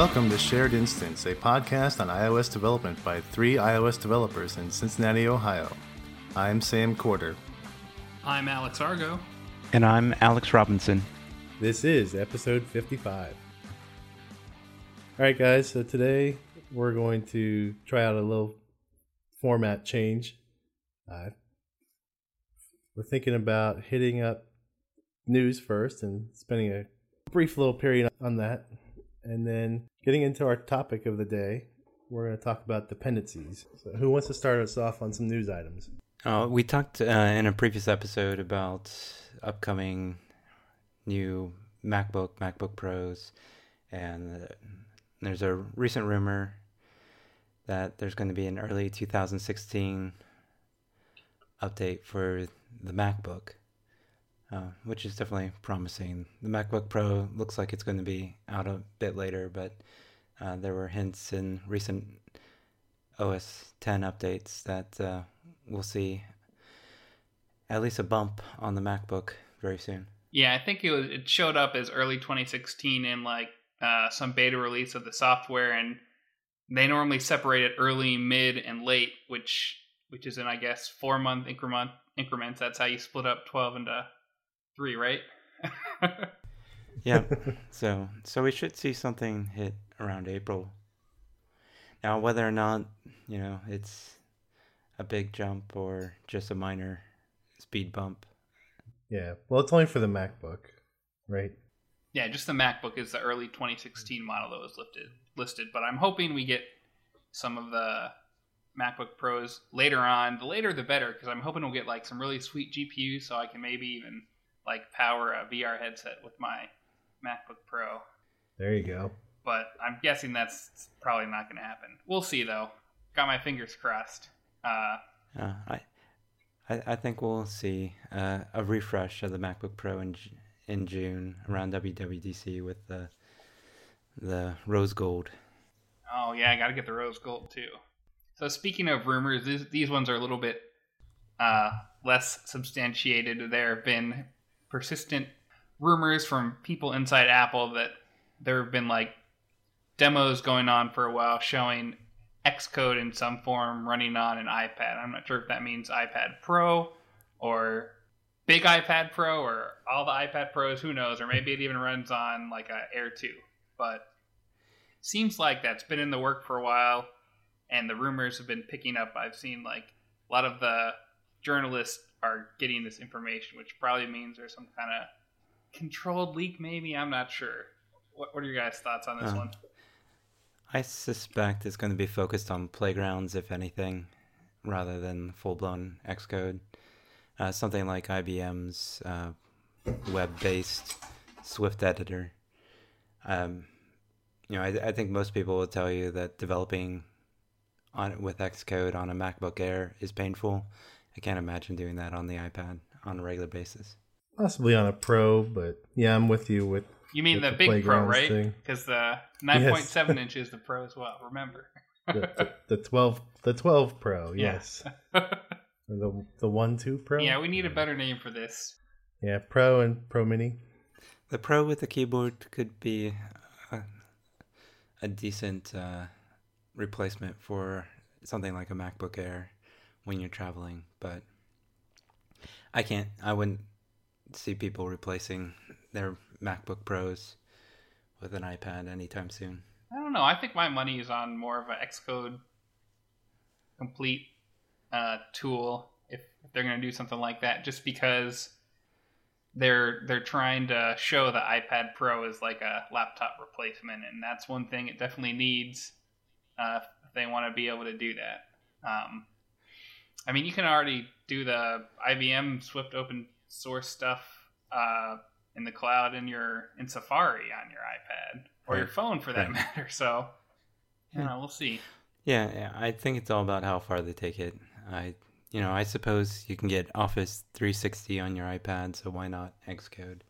Welcome to Shared Instance, a podcast on iOS development by three iOS developers in Cincinnati, Ohio. I'm Sam Corder. I'm Alex Argo. And I'm Alex Robinson. This is episode 55. All right, guys, so today we're going to try out a little format change. Uh, we're thinking about hitting up news first and spending a brief little period on that. And then getting into our topic of the day, we're going to talk about dependencies. So, who wants to start us off on some news items? Uh, we talked uh, in a previous episode about upcoming new MacBook, MacBook Pros, and uh, there's a recent rumor that there's going to be an early 2016 update for the MacBook, uh, which is definitely promising. The MacBook Pro looks like it's going to be out a bit later, but uh, there were hints in recent OS 10 updates that uh, we'll see at least a bump on the MacBook very soon. Yeah, I think it was. It showed up as early 2016 in like uh, some beta release of the software, and they normally separate it early, mid, and late, which which is in I guess four month increment increments. That's how you split up 12 into three, right? yeah. So so we should see something hit around April. Now, whether or not you know it's a big jump or just a minor speed bump. Yeah. Well, it's only for the MacBook, right? Yeah, just the MacBook is the early 2016 model that was listed. Listed, but I'm hoping we get some of the MacBook Pros later on. The later, the better, because I'm hoping we'll get like some really sweet GPUs, so I can maybe even like power a VR headset with my MacBook Pro. There you go. But I'm guessing that's probably not going to happen. We'll see, though. Got my fingers crossed. Uh, uh, I, I, I think we'll see uh, a refresh of the MacBook Pro in in June around WWDC with the the rose gold. Oh yeah, I got to get the rose gold too. So speaking of rumors, these, these ones are a little bit uh, less substantiated. There have been persistent rumors from people inside Apple that there have been like demos going on for a while showing Xcode in some form running on an iPad. I'm not sure if that means iPad Pro or big iPad Pro or all the iPad Pros, who knows? Or maybe it even runs on like a Air 2. But seems like that's been in the work for a while and the rumors have been picking up. I've seen like a lot of the journalists are getting this information, which probably means there's some kind of controlled leak, maybe. I'm not sure. What, what are your guys' thoughts on this uh, one? I suspect it's going to be focused on playgrounds, if anything, rather than full blown Xcode. Uh, something like IBM's uh, web based Swift editor. Um, you know, I, I, think most people will tell you that developing on with Xcode on a MacBook Air is painful. I can't imagine doing that on the iPad on a regular basis. Possibly on a Pro, but yeah, I'm with you with you mean the, the, big Pro, right? Because the 9.7 yes. inch is the Pro as well. Remember the, the, the, 12 the 12 Pro. Yes. the the one two Pro. Yeah, we need a better name for this. Yeah, Pro and Pro Mini. The Pro with the keyboard could be a, a decent uh, replacement for something like a MacBook Air when you're traveling, but I can't. I wouldn't see people replacing their MacBook Pros with an iPad anytime soon. I don't know. I think my money is on more of an Xcode complete uh, tool if, if they're going to do something like that, just because they're they're trying to show the iPad Pro as like a laptop replacement, and that's one thing it definitely needs uh, if they want to be able to do that. Um, I mean, you can already do the IBM Swift open source stuff uh, in the cloud in your in Safari on your iPad or right. your phone for that right. matter. So, you know, we'll see. Yeah, yeah, I think it's all about how far they take it. I, you know, I suppose you can get Office 360 on your iPad, so why not Xcode?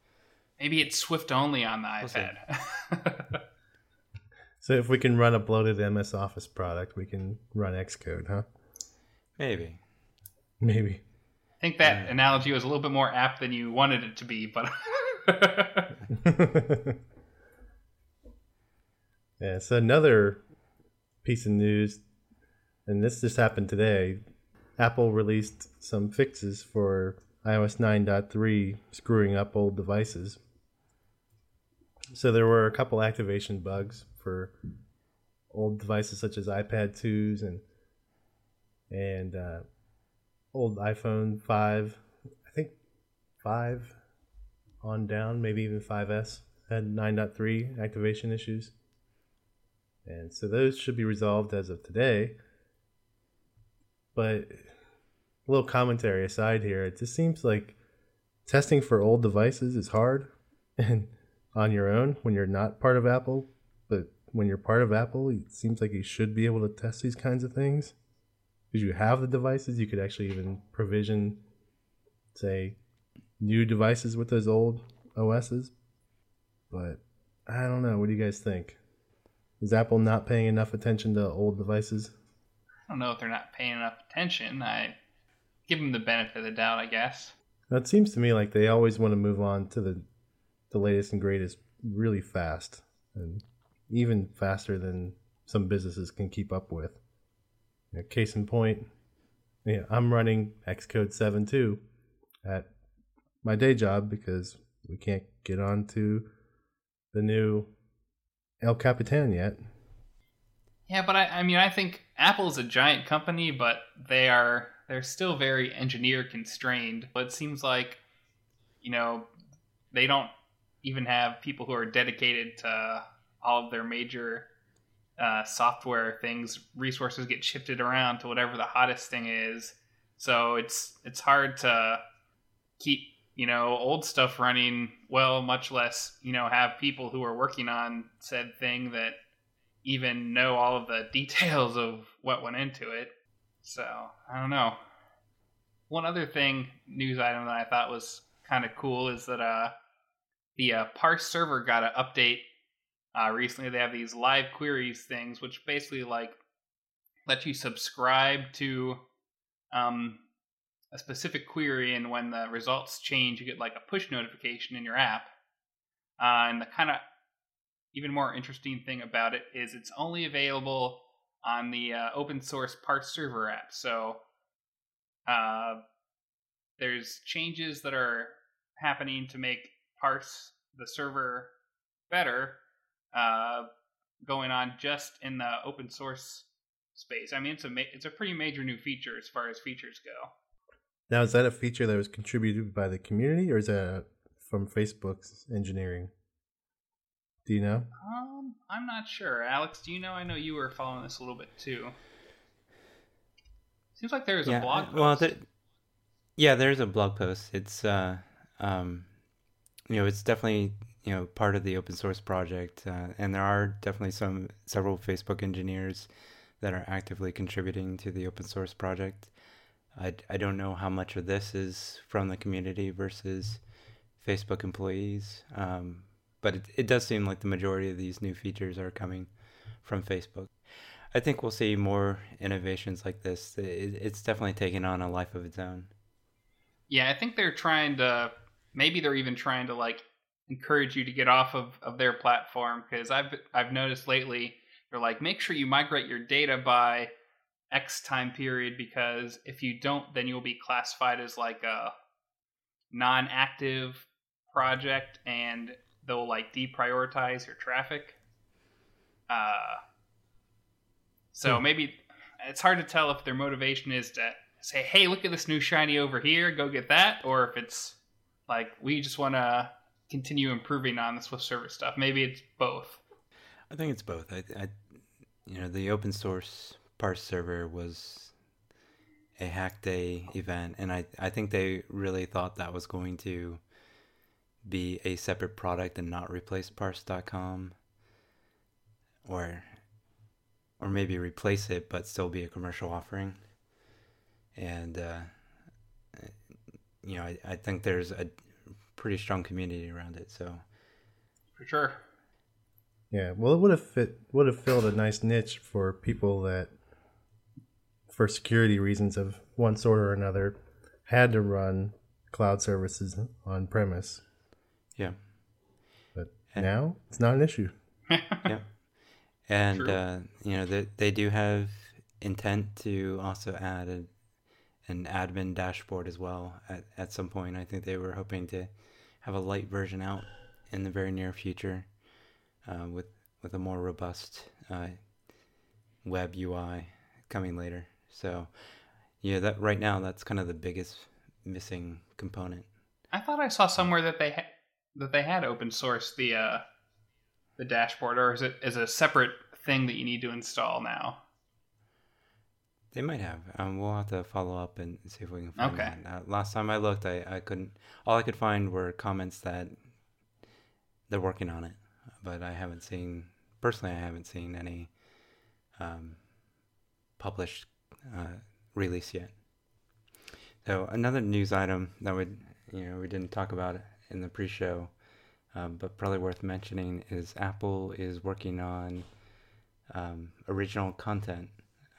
Maybe it's Swift only on the iPad. We'll so if we can run a bloated MS Office product, we can run Xcode, huh? Maybe. Maybe. I think that uh, analogy was a little bit more apt than you wanted it to be, but Yeah, so another piece of news, and this just happened today. Apple released some fixes for iOS 9.3 screwing up old devices. So there were a couple activation bugs for old devices such as iPad 2s and and uh, old iPhone 5. I think 5 on down, maybe even 5S had 9.3 activation issues. And so those should be resolved as of today. But a little commentary aside here, it just seems like testing for old devices is hard and on your own when you're not part of Apple. But when you're part of Apple, it seems like you should be able to test these kinds of things. Because you have the devices, you could actually even provision, say, new devices with those old OSs. But I don't know. What do you guys think? Is Apple not paying enough attention to old devices? I don't know if they're not paying enough attention. I give them the benefit of the doubt, I guess. It seems to me like they always want to move on to the the latest and greatest really fast, and even faster than some businesses can keep up with. Case in point, yeah, I'm running Xcode 7.2 at my day job because we can't get on to the new El Capitan yet. Yeah, but I, I mean, I think Apple's a giant company, but they are they're still very engineer constrained. But it seems like, you know, they don't even have people who are dedicated to all of their major uh, software things. Resources get shifted around to whatever the hottest thing is. So it's it's hard to keep you know old stuff running well much less you know have people who are working on said thing that even know all of the details of what went into it so i don't know one other thing news item that i thought was kind of cool is that uh the uh, parse server got an update uh, recently they have these live queries things which basically like let you subscribe to um, a specific query, and when the results change, you get like a push notification in your app. Uh, and the kind of even more interesting thing about it is it's only available on the uh, open source Parse Server app. So uh, there's changes that are happening to make Parse the server better uh, going on just in the open source space. I mean, it's a ma- it's a pretty major new feature as far as features go. Now, is that a feature that was contributed by the community, or is that from Facebook's engineering? Do you know? Um, I'm not sure. Alex, do you know? I know you were following this a little bit too. Seems like there's yeah, a blog post. Well, there, yeah, there's a blog post. It's uh, um, you know, it's definitely you know part of the open source project, uh, and there are definitely some several Facebook engineers that are actively contributing to the open source project. I, I don't know how much of this is from the community versus Facebook employees, um, but it, it does seem like the majority of these new features are coming from Facebook. I think we'll see more innovations like this. It, it's definitely taken on a life of its own. Yeah, I think they're trying to. Maybe they're even trying to like encourage you to get off of, of their platform because I've I've noticed lately they're like make sure you migrate your data by X time period because if you don't, then you'll be classified as like a non-active project and they'll like deprioritize your traffic. Uh, so hmm. maybe it's hard to tell if their motivation is to say, "Hey, look at this new shiny over here, go get that," or if it's like we just want to continue improving on the Swift server stuff. Maybe it's both. I think it's both. I, I you know, the open source Parse server was a hack day event, and I I think they really thought that was going to be a separate product and not replace Parse.com, or or maybe replace it but still be a commercial offering. And uh, you know, I, I think there's a pretty strong community around it. So for sure. Yeah, well, it would have fit would have filled a nice niche for people that for security reasons of one sort or another, had to run cloud services on premise. Yeah. But and now it's not an issue. yeah. And uh, you know they they do have intent to also add a, an admin dashboard as well at, at some point. I think they were hoping to have a light version out in the very near future uh, with with a more robust uh, web UI coming later. So yeah, that right now that's kind of the biggest missing component. I thought I saw somewhere that they ha- that they had open source the uh, the dashboard, or is it is a separate thing that you need to install now? They might have. Um, we'll have to follow up and see if we can find Okay. that. Uh, last time I looked, I, I couldn't. All I could find were comments that they're working on it, but I haven't seen personally. I haven't seen any um, published uh, release yet. So another news item that would you know we didn't talk about in the pre-show, um, but probably worth mentioning is Apple is working on um, original content.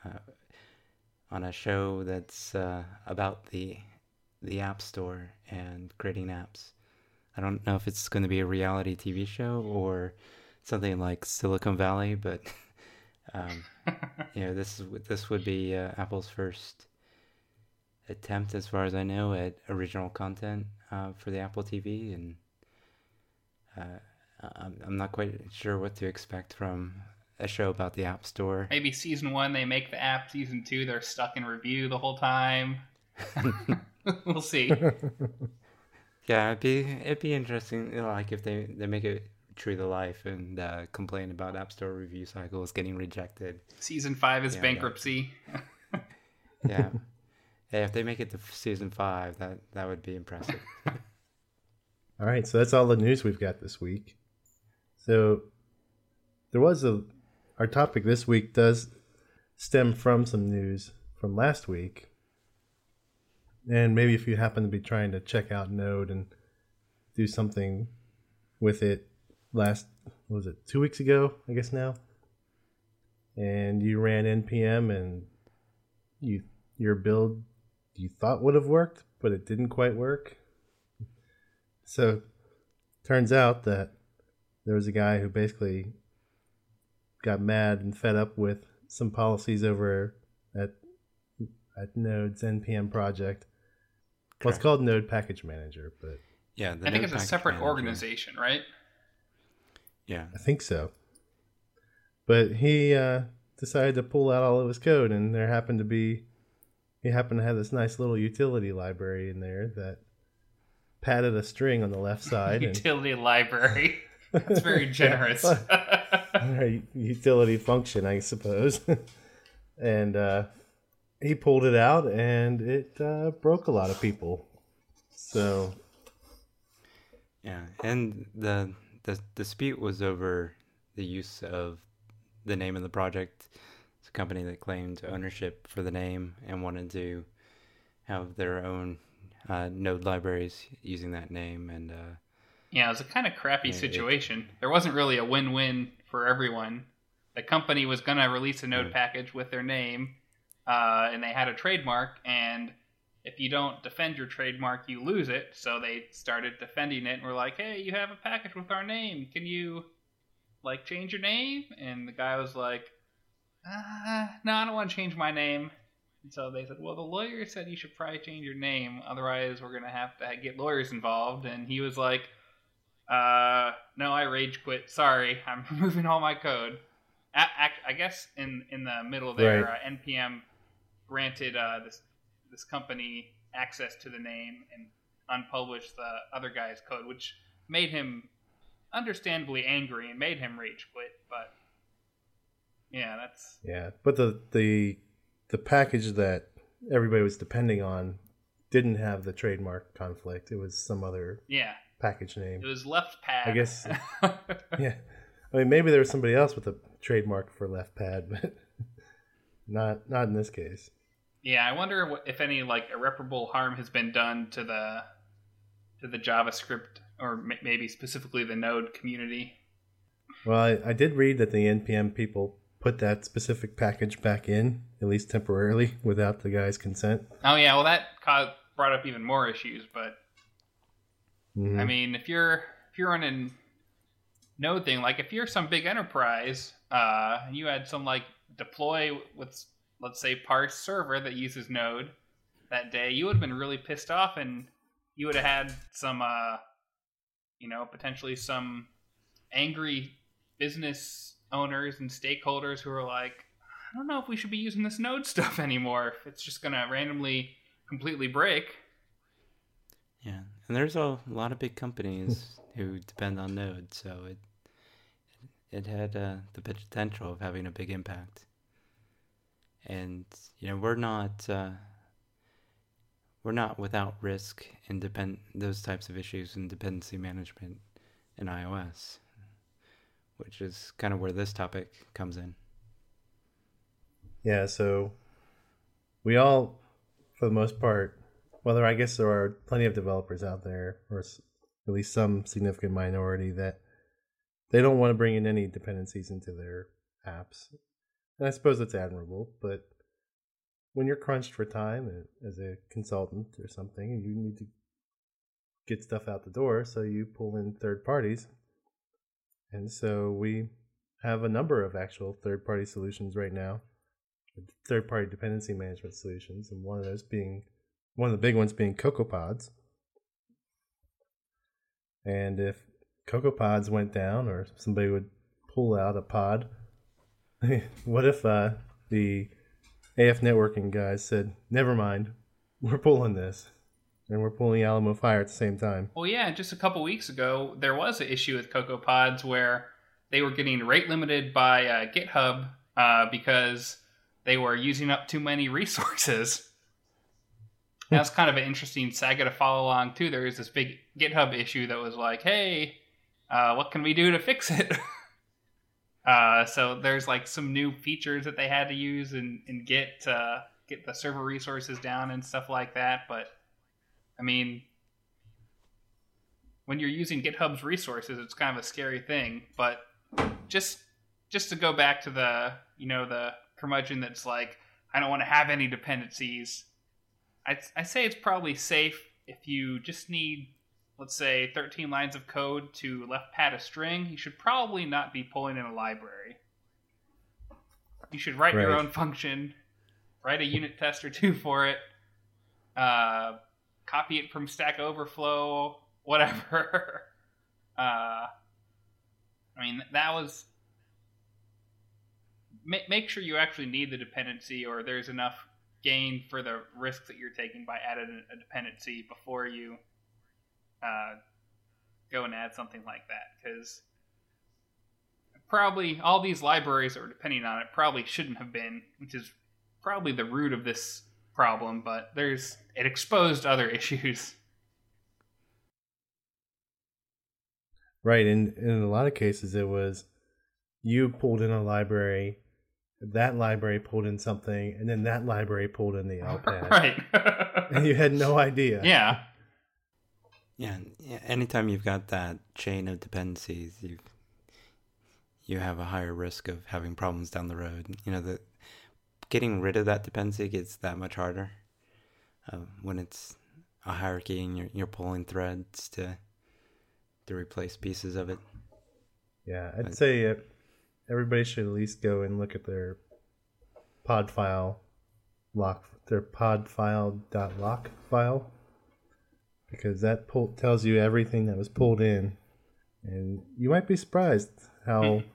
Uh, on a show that's uh, about the the App Store and creating apps. I don't know if it's going to be a reality TV show or something like Silicon Valley, but um, you know this is this would be uh, Apple's first attempt, as far as I know, at original content uh, for the Apple TV, and uh, I'm, I'm not quite sure what to expect from a show about the App Store. Maybe season one they make the app. Season two they're stuck in review the whole time. we'll see. Yeah, it'd be it'd be interesting. You know, like if they they make it true to life and uh, complain about App Store review cycles getting rejected. Season five is Yeah, bankruptcy. Yeah, yeah. If they make it to season five, that that would be impressive. All right, so that's all the news we've got this week. So there was a our topic this week does stem from some news from last week. And maybe if you happen to be trying to check out Node and do something with it last was it 2 weeks ago, I guess now. And you ran npm and you your build you thought would have worked, but it didn't quite work. So, turns out that there was a guy who basically got mad and fed up with some policies over at at Node's npm project. Well, it's called Node Package Manager, but Yeah, the I think Node it's a separate Manager. organization, right? Yeah, I think so. But he uh, decided to pull out all of his code, and there happened to be he happened to have this nice little utility library in there that padded a string on the left side and Utility library. That's very generous. Utility function, I suppose. and uh, he pulled it out, and it uh, broke a lot of people. So yeah, and the the dispute was over the use of the name of the project. It's a company that claimed ownership for the name and wanted to have their own uh, node libraries using that name, and uh, yeah, it was a kind of crappy Yeah, it- situation. There wasn't really a win-win for everyone. The company was going to release a node Mm. package with their name, uh, and they had a trademark. And if you don't defend your trademark, you lose it. So they started defending it, and were like, "Hey, you have a package with our name. Can you like change your name?" And the guy was like, uh, "No, I don't want to change my name." And so they said, "Well, the lawyer said you should probably change your name, otherwise we're gonna have to get lawyers involved." And he was like, "Uh, no, I rage quit. Sorry, I'm removing all my code." A- I guess in in the middle there, Right. uh, npm granted uh, this this company access to the name and unpublished the other guy's code, which made him understandably angry and made him rage quit. But yeah, that's yeah, but the the the package that everybody was depending on didn't have the trademark conflict. It was some other yeah. Package name. It was left pad. I guess- Yeah. I mean, maybe there was somebody else with a trademark for left pad, but not not in this case. yeah, I wonder what, if any like irreparable harm has been done to the to the JavaScript or m- maybe specifically the Node community. Well, I, I did read that the npm people put that specific package back in, at least temporarily, without the guy's consent. Oh yeah, well that caused, brought up even more issues. But Mhm. I mean, if you're if you're running node thing. Like if you're some big enterprise uh, and you had some like deploy with let's say parse server that uses node that day, you would have been really pissed off and you would have had some uh, you know potentially some angry business owners and stakeholders who are like, I don't know if we should be using this node stuff anymore. If it's just gonna randomly completely break. Yeah, and there's a lot of big companies who depend on Node, so it it had uh, the potential of having a big impact. And you know, we're not uh, we're not without risk in depend those types of issues in dependency management in iOS, which is kind of where this topic comes in. Yeah, so we all, for the most part, whether I guess there are plenty of developers out there, or at least some significant minority that they don't want to bring in any dependencies into their apps. And I suppose that's admirable, but when you're crunched for time uh, as a consultant or something, and you need to get stuff out the door, so you pull in third parties. And so we have a number of actual third party solutions right now, third party dependency management solutions, and one of those being one of the big ones being CocoaPods. And if CocoaPods went down or somebody would pull out a pod, what if uh, the AFNetworking guys said, never mind, we're pulling this. And we're pulling Alamofire at the same time. Well, yeah, just a couple weeks ago, there was an issue with CocoaPods where they were getting rate limited by uh, GitHub uh, because they were using up too many resources. That's kind of an interesting saga to follow along too. There was this big GitHub issue that was like, "Hey, uh, what can we do to fix it?" uh, so there's like some new features that they had to use and, and get uh, get the server resources down and stuff like that. But I mean, when you're using GitHub's resources, it's kind of a scary thing. But just just to go back to the you know the curmudgeon that's like, I don't want to have any dependencies I'd, i say it's probably safe if you just need, let's say, 13 lines of code to left pad a string. You should probably not be pulling in a library. You should write right. your own function, write a unit test or two for it, uh, copy it from Stack Overflow, whatever. uh, I mean, that was. Make sure you actually need the dependency, or there's enough gain for the risks that you're taking by adding a dependency before you uh, go and add something like that. Because probably all these libraries that are depending on it probably shouldn't have been which is probably the root of this problem but there's it exposed other issues. Right and in a lot of cases it was you pulled in a library that library pulled in something, and then that library pulled in the LPAD. right. and you had no idea. Yeah. Yeah. Anytime you've got that chain of dependencies, you you have a higher risk of having problems down the road. You know, the getting rid of that dependency gets that much harder uh, when it's a hierarchy and you're you're pulling threads to to replace pieces of it. Yeah, I'd but, say it everybody should at least go and look at their pod file lock their pod file dot lock file because that pull, tells you everything that was pulled in and you might be surprised how hmm.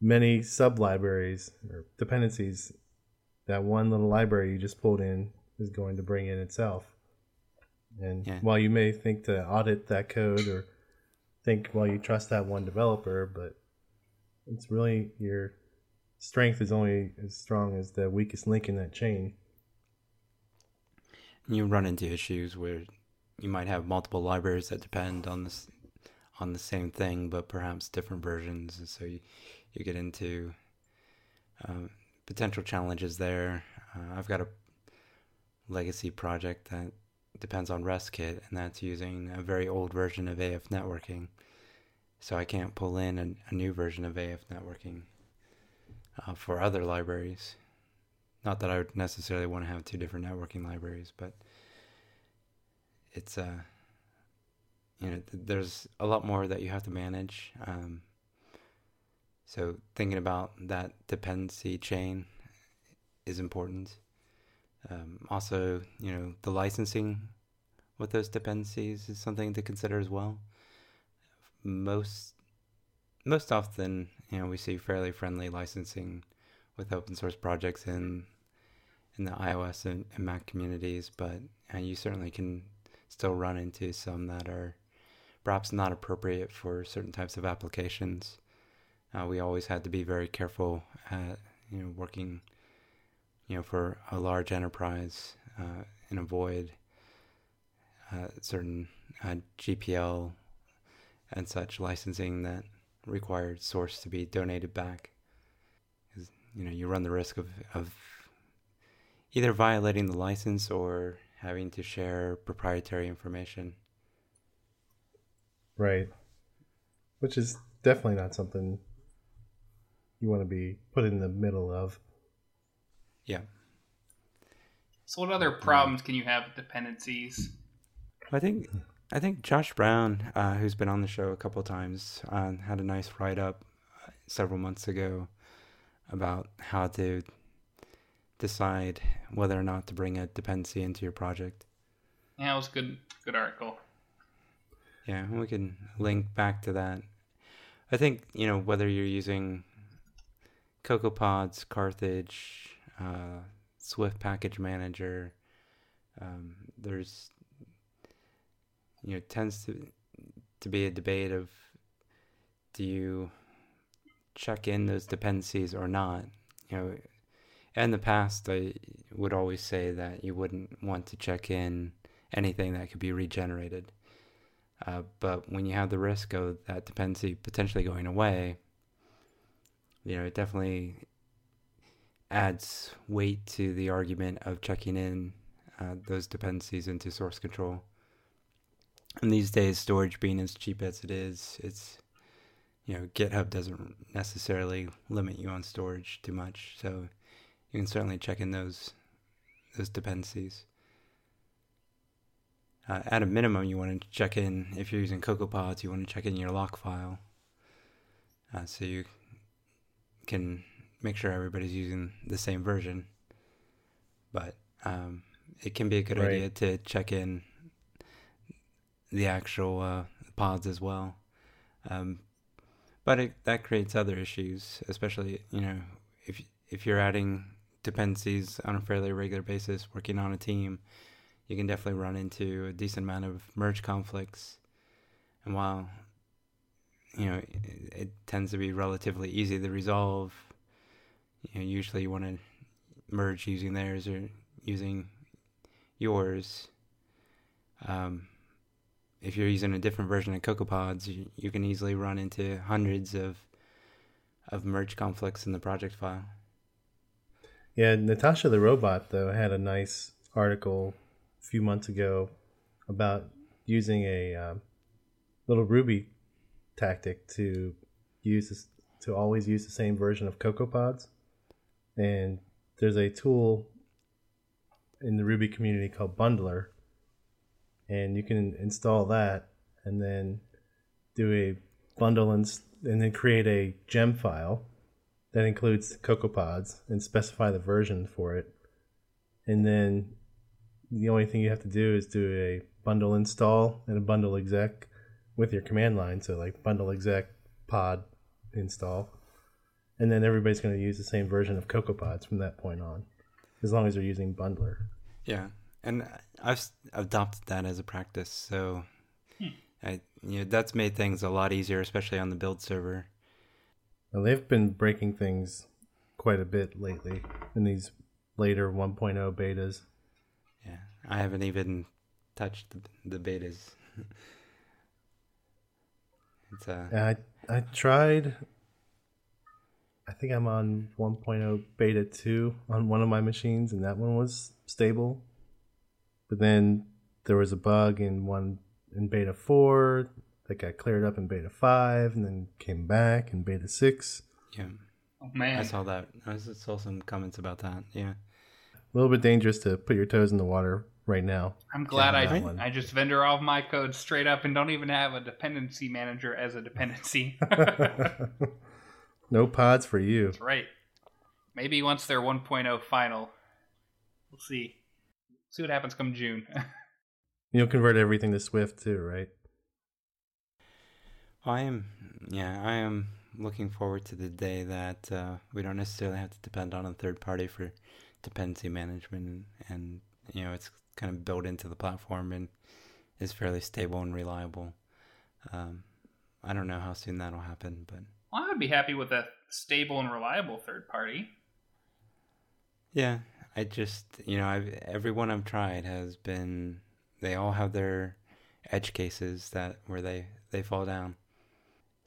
many sub libraries or dependencies that one little library you just pulled in is going to bring in itself and yeah. while you may think to audit that code or think well you trust that one developer but it's really your strength is only as strong as the weakest link in that chain. You run into issues where you might have multiple libraries that depend on this on the same thing, but perhaps different versions, and so you, you get into um, potential challenges there. Uh, I've got a legacy project that depends on RESTKit, and that's using a very old version of AFNetworking so I can't pull in a, a new version of AFNetworking uh, for other libraries. Not that I would necessarily want to have two different networking libraries, but it's uh, you know, th- there's a lot more that you have to manage. Um, so thinking about that dependency chain is important. Um, also, you know, the licensing with those dependencies is something to consider as well. Most most often, you know, we see fairly friendly licensing with open source projects in in the iOS and, and Mac communities, but uh, you certainly can still run into some that are perhaps not appropriate for certain types of applications. Uh, we always had to be very careful at you know working you know for a large enterprise uh, and avoid uh, certain uh, GPL and such licensing that required source to be donated back. You know, you run the risk of, of either violating the license or having to share proprietary information. Right. Which is definitely not something you want to be put in the middle of. Yeah. So, what other mm-hmm. problems can you have with dependencies? I think I think Josh Brown, uh, who's been on the show a couple times, uh, had a nice write up uh, several months ago about how to decide whether or not to bring a dependency into your project. Yeah, it was a good good article. Yeah, we can link back to that. I think you know whether you're using CocoaPods, Carthage, uh, Swift Package Manager. Um, there's you know tends to to be a debate of do you check in those dependencies or not. You know, in the past, I would always say that you wouldn't want to check in anything that could be regenerated. Uh, but when you have the risk of that dependency potentially going away, you know, it definitely adds weight to the argument of checking in uh, those dependencies into source control. And these days, storage being as cheap as it is, it's you know GitHub doesn't necessarily limit you on storage too much, so you can certainly check in those those dependencies. Uh, at a minimum, you want to check in if you're using CocoaPods. You want to check in your lock file, uh, so you can make sure everybody's using the same version. But um, it can be a good Right. idea to check in the actual uh, pods as well. Um, but it, that creates other issues, especially you know if if you're adding dependencies on a fairly regular basis, working on a team, you can definitely run into a decent amount of merge conflicts. And while you know it, it tends to be relatively easy to resolve, you know usually you want to merge using theirs or using yours. Um, if you're using a different version of CocoaPods, you, you can easily run into hundreds of of merge conflicts in the project file. Yeah, Natasha the robot though had a nice article a few months ago about using a um, little Ruby tactic to use to always use the same version of CocoaPods. And there's a tool in the Ruby community called Bundler, and you can install that and then do a bundle and, and then create a gem file that includes CocoaPods and specify the version for it. And then the only thing you have to do is do a bundle install and a bundle exec with your command line. So like bundle exec pod install. And then everybody's going to use the same version of CocoaPods from that point on, as long as they're using Bundler. Yeah, and I've adopted that as a practice, so I you know that's made things a lot easier, especially on the build server. Now, they've been breaking things quite a bit lately in these later 1.0 betas. Yeah, I haven't even touched the, the betas. it's uh, Yeah, I I tried. I think I'm on 1.0 beta 2 on one of my machines, and that one was stable. But then there was a bug in one in beta 4 that got cleared up in beta 5, and then came back in beta 6. yeah, Oh man, I saw that i saw some comments about that. Yeah, A little bit dangerous to put your toes in the water right now. I'm glad I that one. I just vendor all of my code straight up and don't even have a dependency manager as a dependency. no pods for you. That's right. Maybe once they're 1.0 final, we'll see. See what happens come June. You'll convert everything to Swift too, right? I am, yeah, I am looking forward to the day that uh, we don't necessarily have to depend on a third party for dependency management, and you know, it's kind of built into the platform and is fairly stable and reliable. Um, I don't know how soon that'll happen, but well, I would be happy with a stable and reliable third party. yeah, I just, you know, I've everyone I've tried has been, they all have their edge cases that where they they fall down.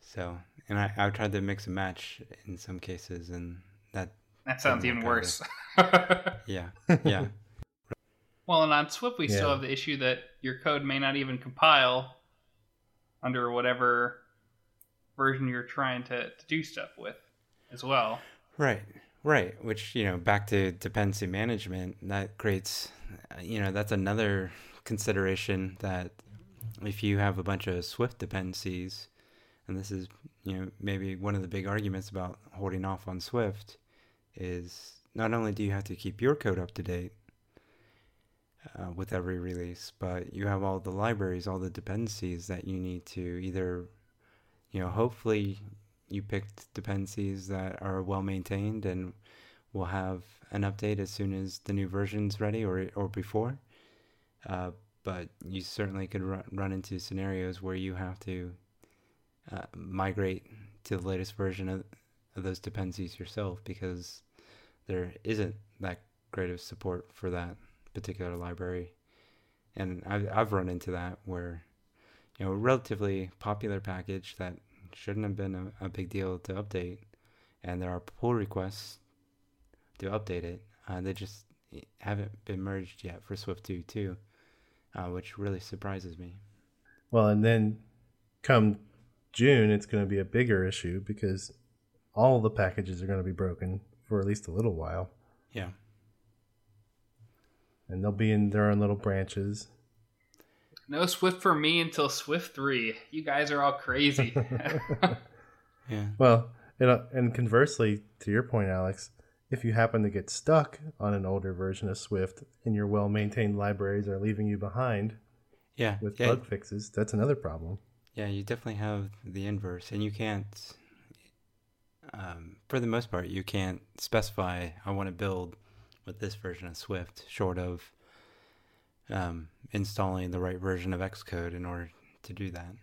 So, and I I've tried to mix and match in some cases, and that That sounds even worse. yeah yeah well, and on Swift, we still have the issue that your code may not even compile under whatever version you're trying to, to do stuff with as well. right right. Which you know, back to dependency management, that creates, uh, you know, that's another consideration that if you have a bunch of Swift dependencies, and this is you know maybe one of the big arguments about holding off on Swift is not only do you have to keep your code up to date uh, with every release, but you have all the libraries, all the dependencies that you need to either, you know, hopefully you picked dependencies that are well maintained and we'll have an update as soon as the new version's ready or or before. Uh, but you certainly could run, run into scenarios where you have to uh, migrate to the latest version of, of those dependencies yourself because there isn't that great of support for that particular library. And I've, I've run into that where, you know, a relatively popular package that shouldn't have been a, a big deal to update, and there are pull requests to update it. Uh, they just haven't been merged yet for Swift 2 too, uh, which really surprises me. Well, and then come June, it's going to be a bigger issue because all the packages are going to be broken for at least a little while, Yeah. and they'll be in their own little branches. No Swift for me until Swift 3. You guys are all crazy. Yeah. Well, and, uh, and conversely, to your point, Alex, if you happen to get stuck on an older version of Swift and your well maintained libraries are leaving you behind Yeah. with yeah. bug fixes, that's another problem. Yeah, you definitely have the inverse, and you can't. Um, for the most part, you can't specify I want to build with this version of Swift, short of um, installing the right version of Xcode in order to do that.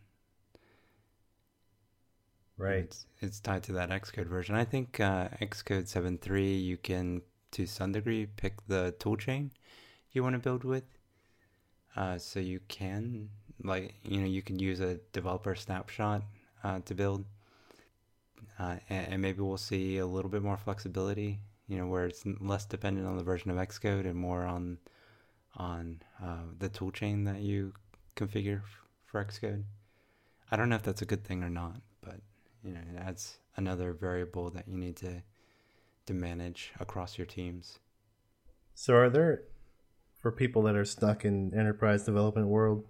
Right. It's, it's tied to that Xcode version. I think uh, Xcode 7.3, you can, to some degree, pick the toolchain you want to build with. Uh, so you can, like, you know, you can use a developer snapshot uh, to build. Uh, and, and maybe we'll see a little bit more flexibility, you know, where it's less dependent on the version of Xcode and more on on uh, the toolchain that you configure for Xcode. I don't know if that's a good thing or not, but you know, it adds another variable that you need to to manage across your teams. So, are there, for people that are stuck in enterprise development world,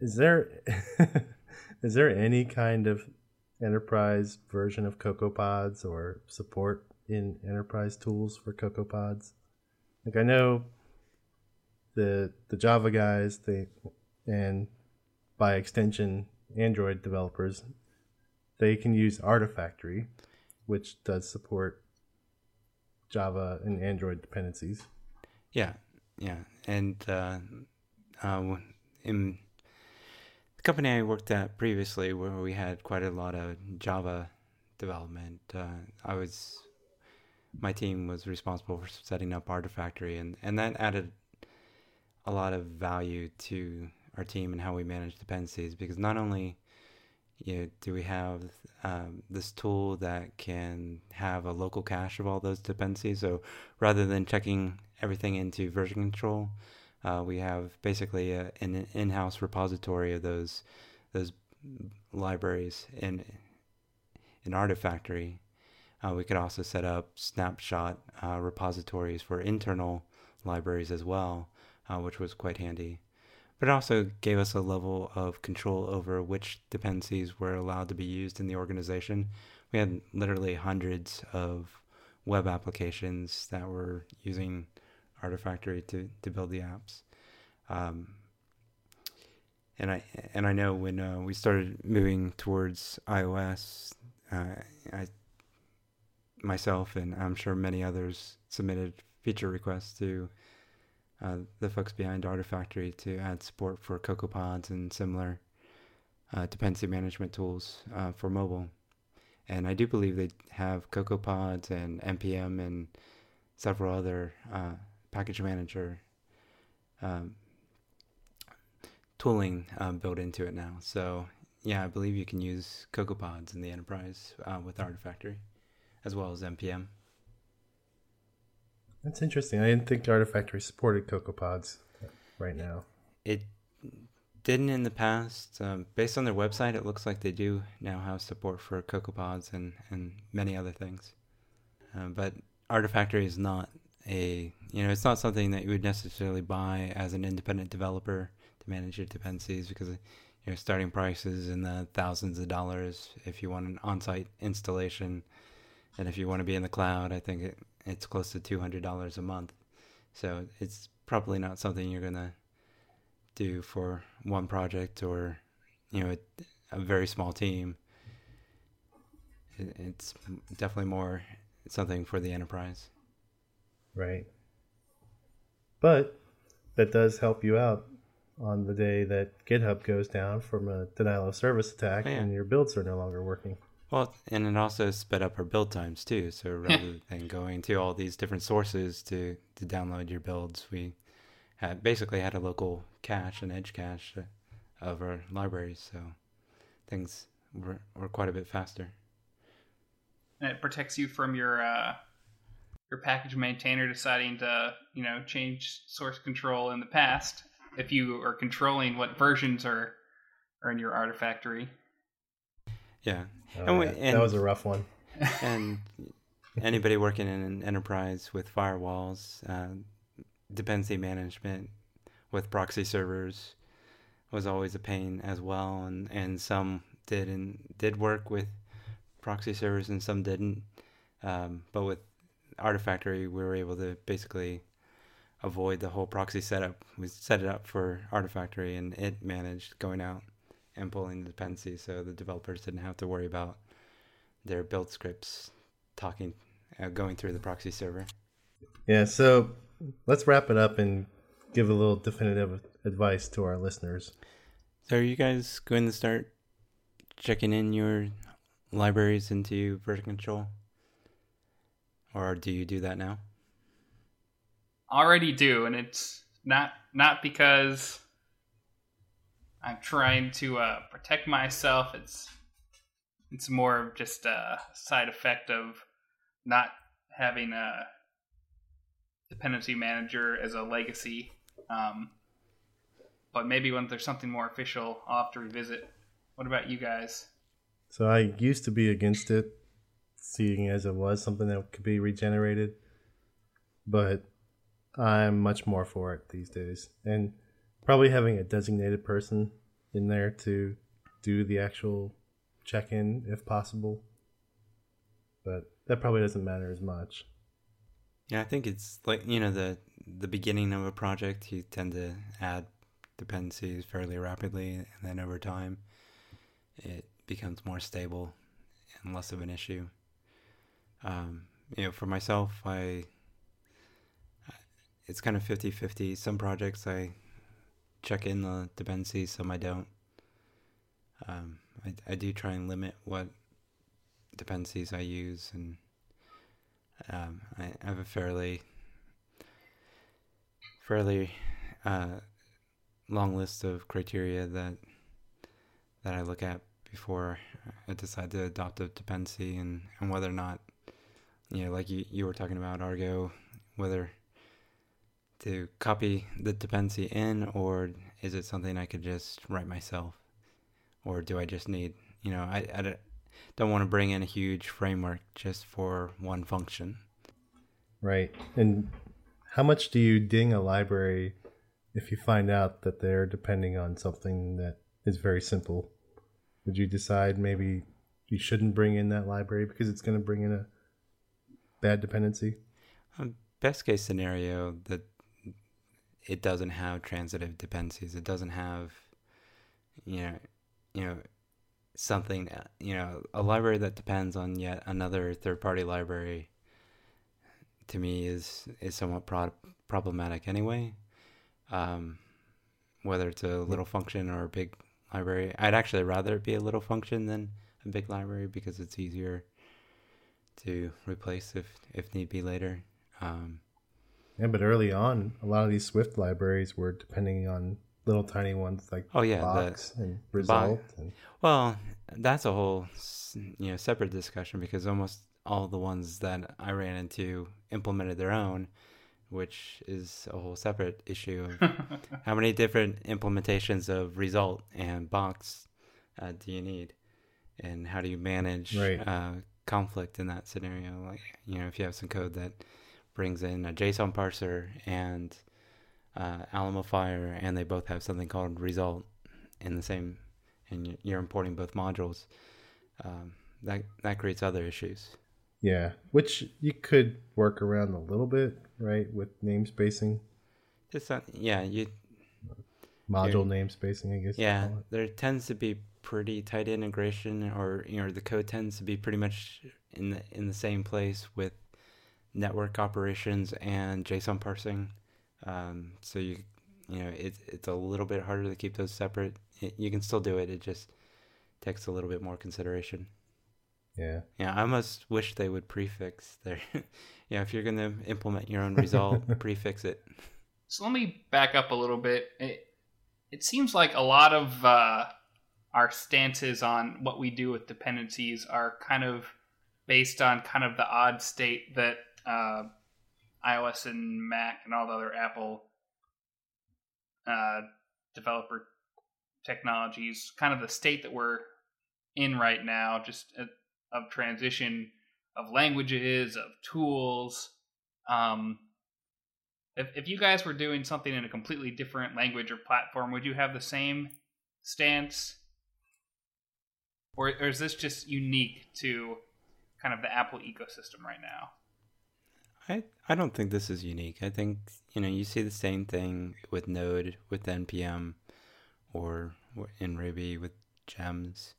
is there is there any kind of enterprise version of CocoaPods or support in enterprise tools for CocoaPods? Like I know the the Java guys, they and by extension Android developers, they can use Artifactory, which does support Java and Android dependencies. Yeah, yeah, and uh, uh, in the company I worked at previously, where we had quite a lot of Java development, uh, I was my team was responsible for setting up Artifactory, and and that added a lot of value to our team and how we manage dependencies because not only you know, do we have um, this tool that can have a local cache of all those dependencies so rather than checking everything into version control uh, we have basically a, an in-house repository of those those libraries in in artifactory. Uh, we could also set up snapshot uh, repositories for internal libraries as well uh, which was quite handy. But it also gave us a level of control over which dependencies were allowed to be used in the organization. We had literally hundreds of web applications that were using Artifactory to, to build the apps. Um, and I and I know when uh, we started moving towards iOS, uh, I myself and I'm sure many others submitted feature requests to uh, the folks behind Artifactory to add support for CocoaPods and similar uh, dependency management tools uh, for mobile. And I do believe they have CocoaPods and npm and several other uh, package manager um, tooling um, built into it now. So yeah, I believe you can use CocoaPods in the enterprise uh, with Artifactory, as well as npm. That's interesting. I didn't think Artifactory supported CocoaPods right now. It didn't in the past. Um, based on their website, it looks like they do now have support for CocoaPods and, and many other things. Uh, but Artifactory is not a, you know, it's not something that you would necessarily buy as an independent developer to manage your dependencies because you know starting prices in the thousands of dollars if you want an on-site installation, and if you want to be in the cloud, I think it, it's close to two hundred dollars a month. So it's probably not something you're gonna do for one project or you know a, a very small team. It, it's definitely more something for the enterprise. Right. But that does help you out on the day that GitHub goes down from a denial of service attack oh, yeah. and your builds are no longer working. Well, and it also sped up our build times too. So rather than going to all these different sources to, to download your builds, we had basically had a local cache, an edge cache of our libraries. So things were, were quite a bit faster. And it protects you from your uh, your package maintainer deciding to you know change source control in the past if you are controlling what versions are are in your artifactory. Yeah, oh, and, and, that was a rough one. And anybody working in an enterprise with firewalls, uh, dependency management with proxy servers was always a pain as well, and and some did and did work with proxy servers and some didn't. Um, but with Artifactory, we were able to basically avoid the whole proxy setup. We set it up for Artifactory, and it managed going out and pulling the dependencies, so the developers didn't have to worry about their build scripts talking, uh, going through the proxy server. Yeah. So let's wrap it up and give a little definitive advice to our listeners. So, are you guys going to start checking in your libraries into version control? Or do you do that now? Already do, and it's not not because I'm trying to uh, protect myself. It's it's more of just a side effect of not having a dependency manager as a legacy. Um, but maybe when there's something more official, I'll have to revisit. What about you guys? So I used to be against it, seeing as it was something that could be regenerated, but I'm much more for it these days, and probably having a designated person in there to do the actual check-in if possible. But that probably doesn't matter as much. Yeah, I think it's like you know the the beginning of a project. You tend to add dependencies fairly rapidly, and then over time, it becomes more stable and less of an issue. Um, you know, for myself, I it's kind of 50-50. Some projects I check in the dependencies, some I don't. Um, I, I do try and limit what dependencies I use and um, I have a fairly fairly uh, long list of criteria that that I look at before I decide to adopt a dependency and, and whether or not you know like you, you were talking about Argo whether to copy the dependency in or is it something I could just write myself or do I just need you know I, I don't want to bring in a huge framework just for one function. Right. And how much do you ding a library if you find out that they're depending on something that is very simple, would you decide maybe you shouldn't bring in that library because it's going to bring in a bad dependency? Um, best case scenario that it doesn't have transitive dependencies. It doesn't have, you know, you know, something, you know, a library that depends on yet another third-party library. To me, is is somewhat pro- problematic anyway. Um, whether it's a little function or a big library, I'd actually rather it be a little function than a big library because it's easier to replace if if need be later. Um, yeah, but early on, a lot of these Swift libraries were depending on little tiny ones like oh yeah, box the, and result. And... Well, that's a whole you know separate discussion because almost all the ones that I ran into implemented their own, which is a whole separate issue of how many different implementations of result and box uh, do you need, and how do you manage right. uh, conflict in that scenario? Like you know, if you have some code that brings in a JSON parser and uh, and they both have something called result in the same, and you're importing both modules. Um, that that creates other issues. Yeah, which you could work around a little bit, right, with namespacing. Just uh, yeah, you module namespacing, I guess. Yeah, there tends to be pretty tight integration, or you know, the code tends to be pretty much in the in the same place with network operations and JSON parsing. Um, so you you know it's it's a little bit harder to keep those separate. It, you can still do it. It just takes a little bit more consideration. Yeah. Yeah, I almost wish they would prefix their. yeah, if you're going to implement your own result, prefix it. So let me back up a little bit. It, it seems like a lot of uh, our stances on what we do with dependencies are kind of based on kind of the odd state that uh, iOS and Mac and all the other Apple uh, developer technologies, kind of the state that we're in right now, just a, of transition of languages, of tools. Um, if, if you guys were doing something in a completely different language or platform, would you have the same stance? Or, or is this just unique to kind of the Apple ecosystem right now? I, I don't think this is unique. I think you know you see the same thing with Node with npm, or in Ruby with gems.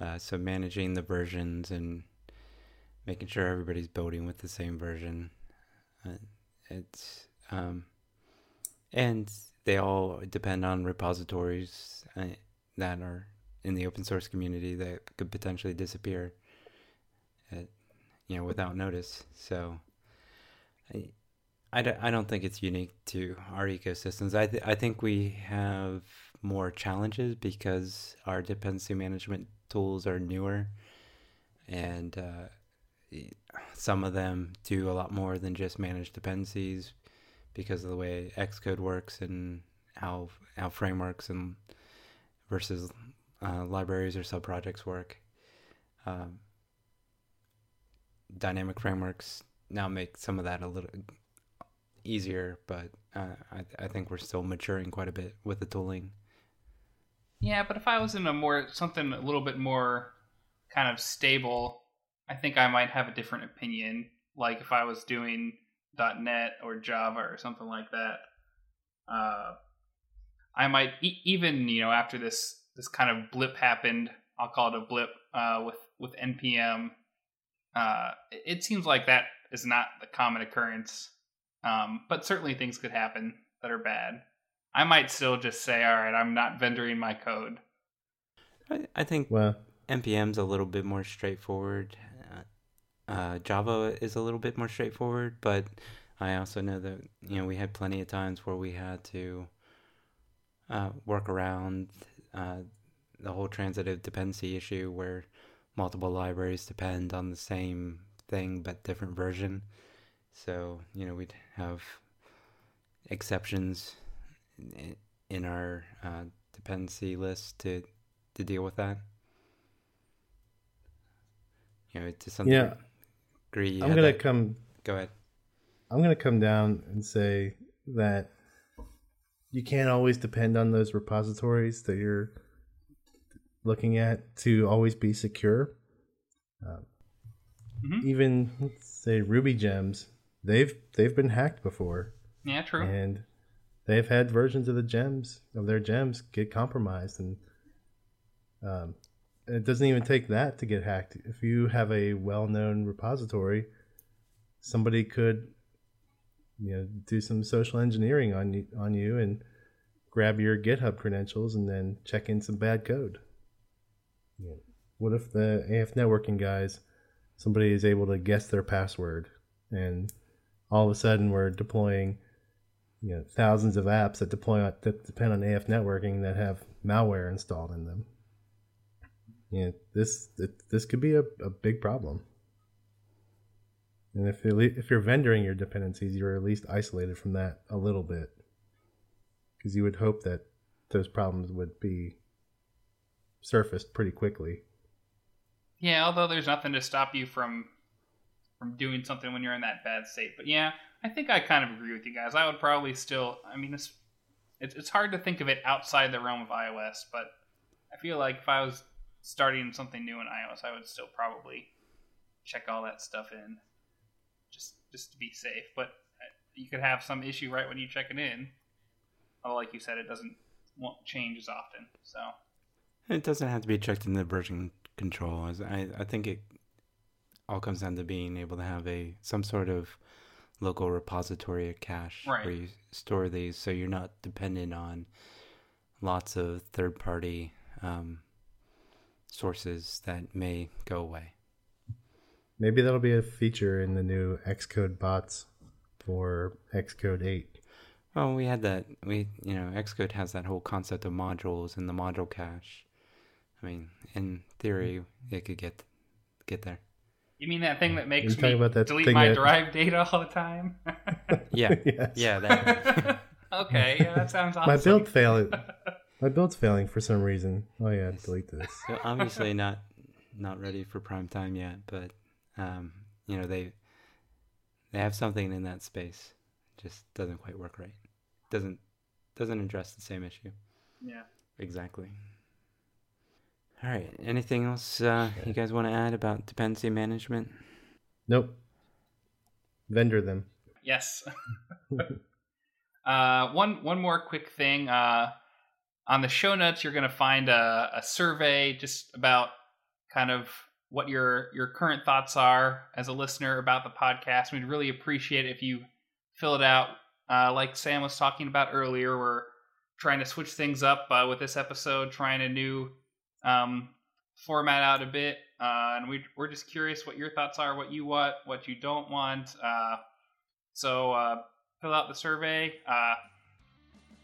Uh, so managing the versions and making sure everybody's building with the same version. Uh, it's um, and they all depend on repositories uh, that are in the open source community that could potentially disappear, at, you know, without notice. So I, I, don't, I don't think it's unique to our ecosystems. I, th- I think we have more challenges because our dependency management tools are newer and uh, some of them do a lot more than just manage dependencies because of the way Xcode works and how how frameworks and versus uh, libraries or subprojects work. Um, dynamic frameworks now make some of that a little easier, but uh, I, I think we're still maturing quite a bit with the tooling. Yeah, but if I was in a more something a little bit more kind of stable, I think I might have a different opinion. Like if I was doing .NET or Java or something like that, uh, I might e- even you know after this this kind of blip happened, I'll call it a blip uh, with with npm. Uh, it seems like that is not the common occurrence. Um, but certainly things could happen that are bad. I might still just say, all right, I'm not vendoring my code. I, I think well, npm's a little bit more straightforward. Uh, uh, Java is a little bit more straightforward, but I also know that you know we had plenty of times where we had to uh, work around uh, the whole transitive dependency issue, where multiple libraries depend on the same thing but different version. So you know we'd have exceptions in, in our uh, dependency list to to deal with that. You know, to some yeah. degree. I'm gonna that. come. Go ahead. I'm gonna come down and say that you can't always depend on those repositories that you're looking at to always be secure. Um, Mhm. Even say Ruby gems, they've they've been hacked before, Yeah, true. and they've had versions of the gems of their gems get compromised, and um, it doesn't even take that to get hacked. If you have a well-known repository, somebody could you know do some social engineering on you on you and grab your GitHub credentials and then check in some bad code. Know, what if the AFNetworking guys somebody is able to guess their password and all of a sudden we're deploying you know thousands of apps that deploy that depend on AFNetworking that have malware installed in them. You know, this this could be a, a big problem. And if if you're vendoring your dependencies, you're at least isolated from that a little bit, because you would hope that those problems would be surfaced pretty quickly. Yeah, although there's nothing to stop you from from doing something when you're in that bad state. But yeah, I think I kind of agree with you guys. I would probably still. I mean, it's it's, hard to think of it outside the realm of iOS, but I feel like if I was starting something new in iOS, I would still probably check all that stuff in, just just to be safe. But uh, you could have some issue right when you check it in. Although, like you said, it doesn't won't change as often. So It doesn't have to be checked in the version control. As I, I think it all comes down to being able to have a some sort of local repository of cache Right. where you store these, so you're not dependent on lots of third party um, sources that may go away. Maybe that'll be a feature in the new Xcode bots for Xcode 8. Well, we had that. We you know Xcode has that whole concept of modules and the module cache. I mean, in theory, it could get get there. you mean that thing that makes me about that delete my that- derived data all the time? Yeah, Yes. yeah. That, okay, yeah, that sounds awesome. My build failed. My build's failing for some reason. Oh yeah, delete this. So obviously not not ready for prime time yet, but um, you know they they have something in that space. Just doesn't quite work right. Doesn't doesn't address the same issue Yeah. exactly. All right. Anything else uh, you guys want to add about dependency management? Nope. Vendor them. Yes. uh, one one more quick thing. Uh, on the show notes, you're going to find a, a survey just about kind of what your your current thoughts are as a listener about the podcast. We'd really appreciate it if you fill it out. Uh, like Sam was talking about earlier, we're trying to switch things up uh, with this episode, trying a new um, format out a bit, uh, and we, we're just curious what your thoughts are, what you want, what you don't want. Uh, so uh, fill out the survey. Uh,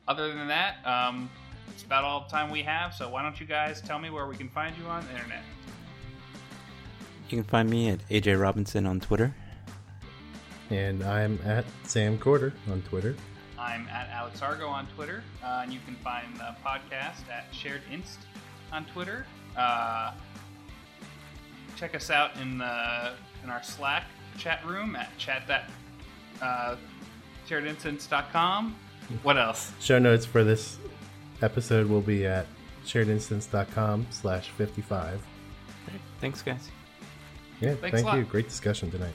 other than that, um, it's about all the time we have. So why don't you guys tell me where we can find you on the internet? You can find me at AJ Robinson on Twitter. And I'm at Sam Quarter on Twitter. I'm at Alex Argo on Twitter, uh, and you can find the podcast at Shared Inst on Twitter. Uh, check us out in the in our Slack chat room at chat that uh, sharedinstance.com. What else? Show notes for this episode will be at sharedinstance.com slash 55. Thanks, guys. Yeah, Thanks thank you. Great discussion tonight.